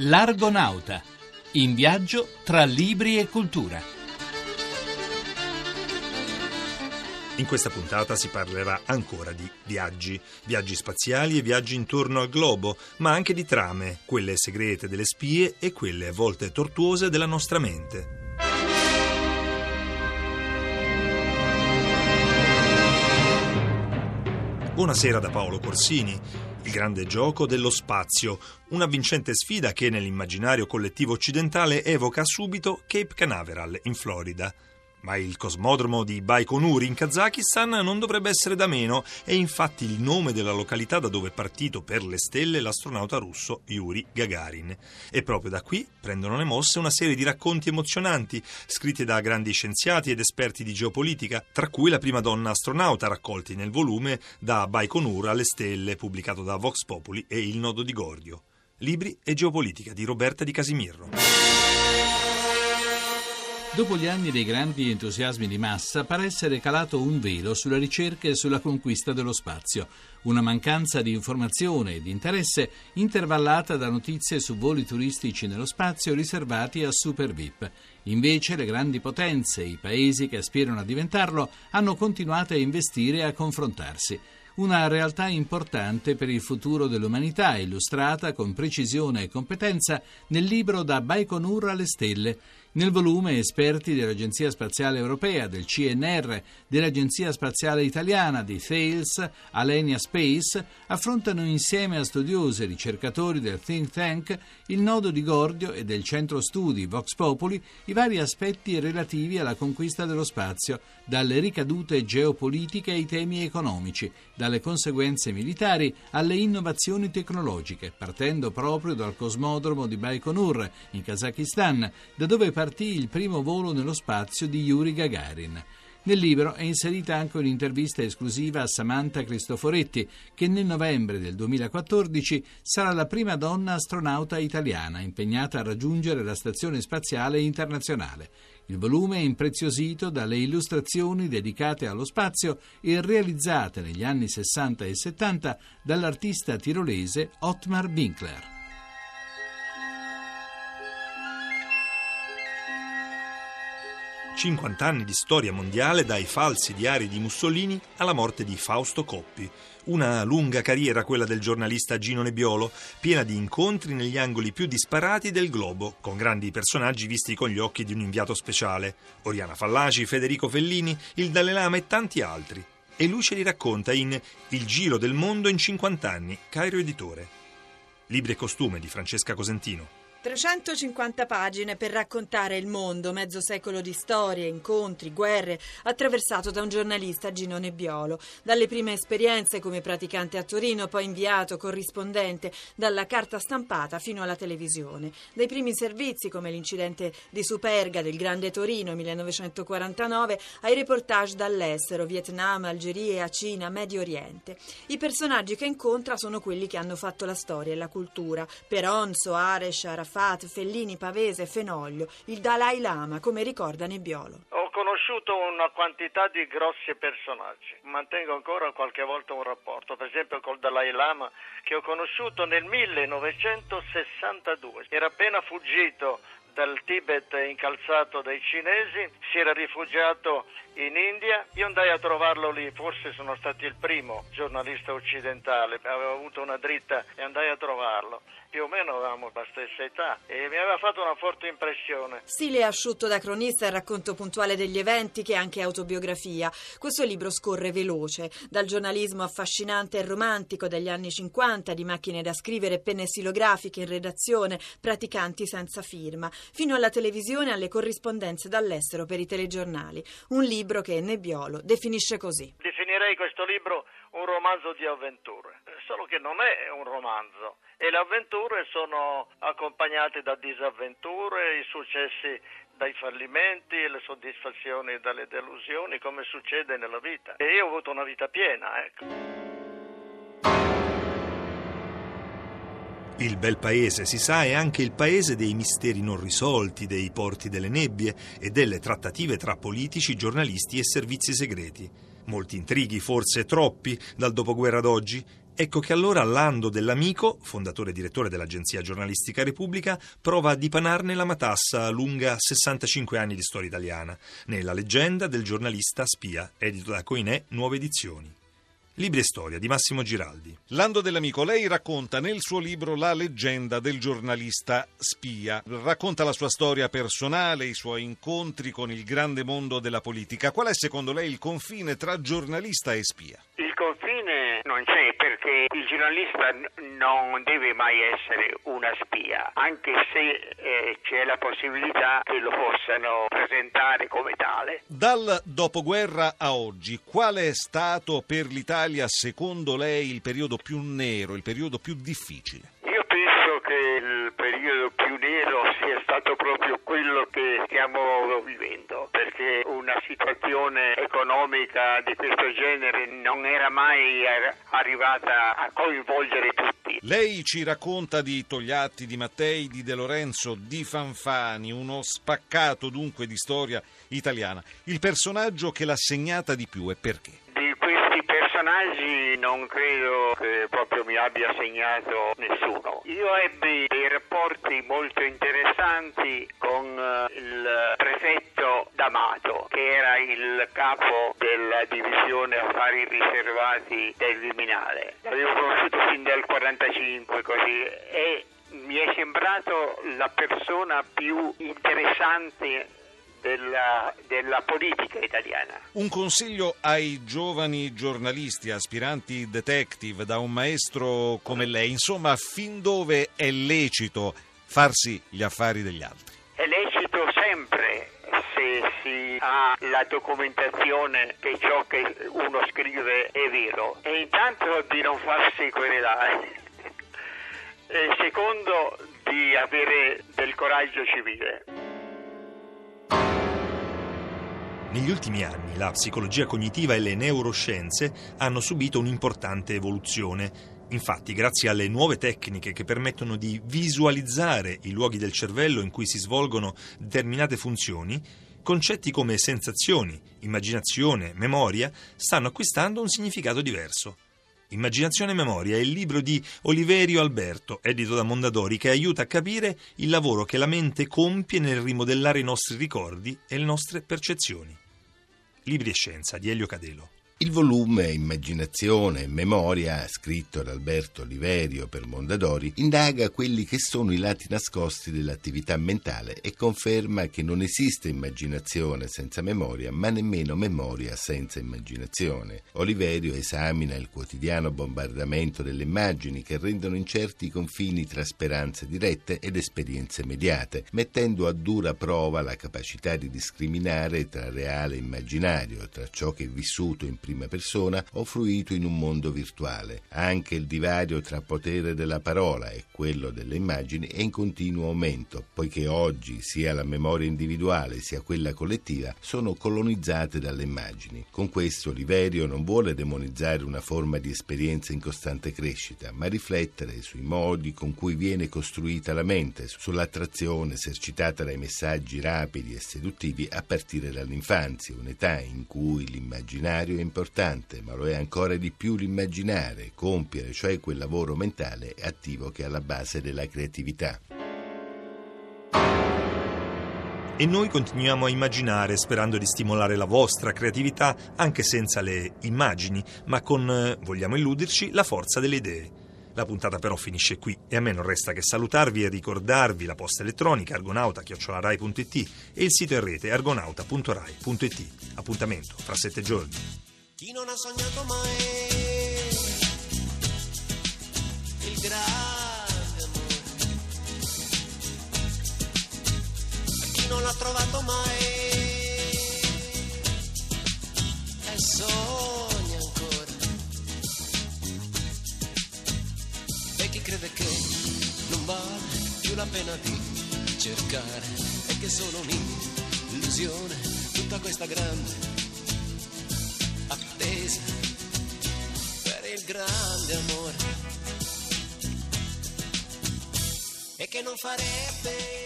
L'Argonauta, in viaggio tra libri e cultura. In questa puntata si parlerà ancora di viaggi, viaggi spaziali e viaggi intorno al globo, ma anche di trame, quelle segrete delle spie e quelle a volte tortuose della nostra mente. Buonasera da Paolo Corsini. Il grande gioco dello spazio, una vincente sfida che nell'immaginario collettivo occidentale evoca subito Cape Canaveral in Florida. Ma il cosmodromo di Baikonur in Kazakistan non dovrebbe essere da meno, è infatti il nome della località da dove è partito per le stelle l'astronauta russo Yuri Gagarin. E proprio da qui prendono le mosse una serie di racconti emozionanti, scritti da grandi scienziati ed esperti di geopolitica, tra cui la prima donna astronauta raccolti nel volume Da Baikonur alle stelle, pubblicato da Vox Populi e Il Nodo di Gordio. Libri e geopolitica di Roberta di Casimirro. Dopo gli anni dei grandi entusiasmi di massa, pare essere calato un velo sulla ricerca e sulla conquista dello spazio. Una mancanza di informazione e di interesse intervallata da notizie su voli turistici nello spazio riservati a super VIP. Invece le grandi potenze i paesi che aspirano a diventarlo hanno continuato a investire e a confrontarsi una realtà importante per il futuro dell'umanità, illustrata con precisione e competenza nel libro Da Baikonur alle stelle, nel volume esperti dell'Agenzia Spaziale Europea, del CNR, dell'Agenzia Spaziale Italiana, di Thales, Alenia Space, affrontano insieme a studiosi e ricercatori del think tank, il nodo di Gordio e del centro studi Vox Populi i vari aspetti relativi alla conquista dello spazio, dalle ricadute geopolitiche ai temi economici, dalle conseguenze militari alle innovazioni tecnologiche, partendo proprio dal cosmodromo di Baikonur, in Kazakistan, da dove partì il primo volo nello spazio di Yuri Gagarin. Nel libro è inserita anche un'intervista esclusiva a Samantha Cristoforetti, che nel novembre del 2014 sarà la prima donna astronauta italiana impegnata a raggiungere la Stazione Spaziale Internazionale. Il volume è impreziosito dalle illustrazioni dedicate allo spazio e realizzate negli anni 60 e 70 dall'artista tirolese Ottmar Winkler. 50 anni di storia mondiale dai falsi diari di Mussolini alla morte di Fausto Coppi. Una lunga carriera quella del giornalista Gino Nebbiolo, piena di incontri negli angoli più disparati del globo, con grandi personaggi visti con gli occhi di un inviato speciale. Oriana Fallaci, Federico Fellini, il Dalai Lama e tanti altri. E lui ce li racconta in Il giro del mondo in 50 anni, Cairo Editore. Libri e costume di Francesca Cosentino. 350 pagine per raccontare il mondo, mezzo secolo di storie, incontri, guerre, attraversato da un giornalista Gino Nebbiolo. Dalle prime esperienze come praticante a Torino, poi inviato, corrispondente, dalla carta stampata fino alla televisione. Dai primi servizi come l'incidente di Superga del Grande Torino 1949 ai reportage dall'estero, Vietnam, Algeria, Cina, Medio Oriente. I personaggi che incontra sono quelli che hanno fatto la storia e la cultura. Peron, Soares, Arafat, Arafat, Fellini, Pavese, Fenoglio, il Dalai Lama, come ricorda Nebbiolo. Ho conosciuto una quantità di grossi personaggi, mantengo ancora qualche volta un rapporto, per esempio col Dalai Lama che ho conosciuto nel 1962, era appena fuggito dal Tibet incalzato dai cinesi, si era rifugiato in India, io andai a trovarlo lì, forse sono stato il primo giornalista occidentale, avevo avuto una dritta e andai a trovarlo più o meno avevamo la stessa età e mi aveva fatto una forte impressione. Stile asciutto da cronista e racconto puntuale degli eventi che è anche autobiografia. Questo libro scorre veloce, dal giornalismo affascinante e romantico degli anni 50, di macchine da scrivere, penne stilografiche in redazione, praticanti senza firma, fino alla televisione e alle corrispondenze dall'estero per i telegiornali. Un libro che Nebbiolo definisce così. Definirei questo libro un romanzo di avventure, solo che non è un romanzo e le avventure sono accompagnate da disavventure, i successi dai fallimenti, le soddisfazioni dalle delusioni, come succede nella vita. E io ho avuto una vita piena, ecco. Il bel paese, si sa, è anche il paese dei misteri non risolti, dei porti delle nebbie e delle trattative tra politici, giornalisti e servizi segreti. Molti intrighi, forse troppi, dal dopoguerra ad oggi? Ecco che allora Lando Dell'Amico, fondatore e direttore dell'agenzia giornalistica Repubblica, prova a dipanarne la matassa lunga 65 anni di storia italiana, nella leggenda del giornalista spia, edito da Coinè, Nuove Edizioni. Libri e storia di Massimo Giraldi. Lando dell'Amico, lei racconta nel suo libro La leggenda del giornalista spia. Racconta la sua storia personale, i suoi incontri con il grande mondo della politica. Qual è secondo lei il confine tra giornalista e spia? Il confine non c'è perché il giornalista non deve mai essere una spia, anche se eh, c'è la possibilità che lo possano presentare come tale. Dal dopoguerra a oggi, qual è stato per l'Italia secondo lei il periodo più nero, il periodo più difficile? Io penso che il periodo più nero sia stato proprio quello che stiamo vivendo, situazione economica di questo genere non era mai arrivata a coinvolgere tutti. Lei ci racconta di Togliatti, di Mattei, di De Lorenzo, di Fanfani, uno spaccato dunque di storia italiana. Il personaggio che l'ha segnata di più e perché? Personaggi non credo che proprio mi abbia segnato nessuno. Io ebbi dei rapporti molto interessanti con eh, il prefetto D'Amato, che era il capo della divisione affari riservati del Viminale. L'avevo conosciuto fin dal 1945 così e mi è sembrato la persona più interessante della, della, politica italiana. Un consiglio ai giovani giornalisti, aspiranti detective, da un maestro come lei, insomma, fin dove è lecito farsi gli affari degli altri? È lecito sempre se si ha la documentazione che ciò che uno scrive è vero e intanto di non farsi querelare e secondo di avere del coraggio civile. Negli ultimi anni la psicologia cognitiva e le neuroscienze hanno subito un'importante evoluzione. Infatti, grazie alle nuove tecniche che permettono di visualizzare i luoghi del cervello in cui si svolgono determinate funzioni, concetti come sensazioni, immaginazione, memoria stanno acquistando un significato diverso. Immaginazione e memoria è il libro di Oliverio Alberto, edito da Mondadori, che aiuta a capire il lavoro che la mente compie nel rimodellare i nostri ricordi e le nostre percezioni. Libri e Scienza di Elio Cadelo. Il volume Immaginazione e Memoria, scritto da Alberto Oliverio per Mondadori, indaga quelli che sono i lati nascosti dell'attività mentale e conferma che non esiste immaginazione senza memoria, ma nemmeno memoria senza immaginazione. Oliverio esamina il quotidiano bombardamento delle immagini che rendono incerti i confini tra speranze dirette ed esperienze mediate, mettendo a dura prova la capacità di discriminare tra reale e immaginario, tra ciò che è vissuto in prima persona o fruito in un mondo virtuale. Anche il divario tra potere della parola e quello delle immagini è in continuo aumento, poiché oggi sia la memoria individuale sia quella collettiva sono colonizzate dalle immagini. Con questo Oliverio non vuole demonizzare una forma di esperienza in costante crescita, ma riflettere sui modi con cui viene costruita la mente, sull'attrazione esercitata dai messaggi rapidi e seduttivi a partire dall'infanzia, un'età in cui l'immaginario è importante importante, ma lo è ancora di più l'immaginare, compiere, cioè quel lavoro mentale attivo che è alla base della creatività. E noi continuiamo a immaginare sperando di stimolare la vostra creatività anche senza le immagini, ma con, eh, vogliamo illuderci, la forza delle idee. La puntata però finisce qui e a me non resta che salutarvi e ricordarvi la posta elettronica argonauta.rai.it e il sito in rete argonauta.rai.it. Appuntamento fra sette giorni. Chi non ha sognato mai il grande amore, chi non l'ha trovato mai e sogna ancora, e chi crede che non vale più la pena di cercare? E che solo un'illusione tutta questa grande attesa per il grande amore e che non farebbe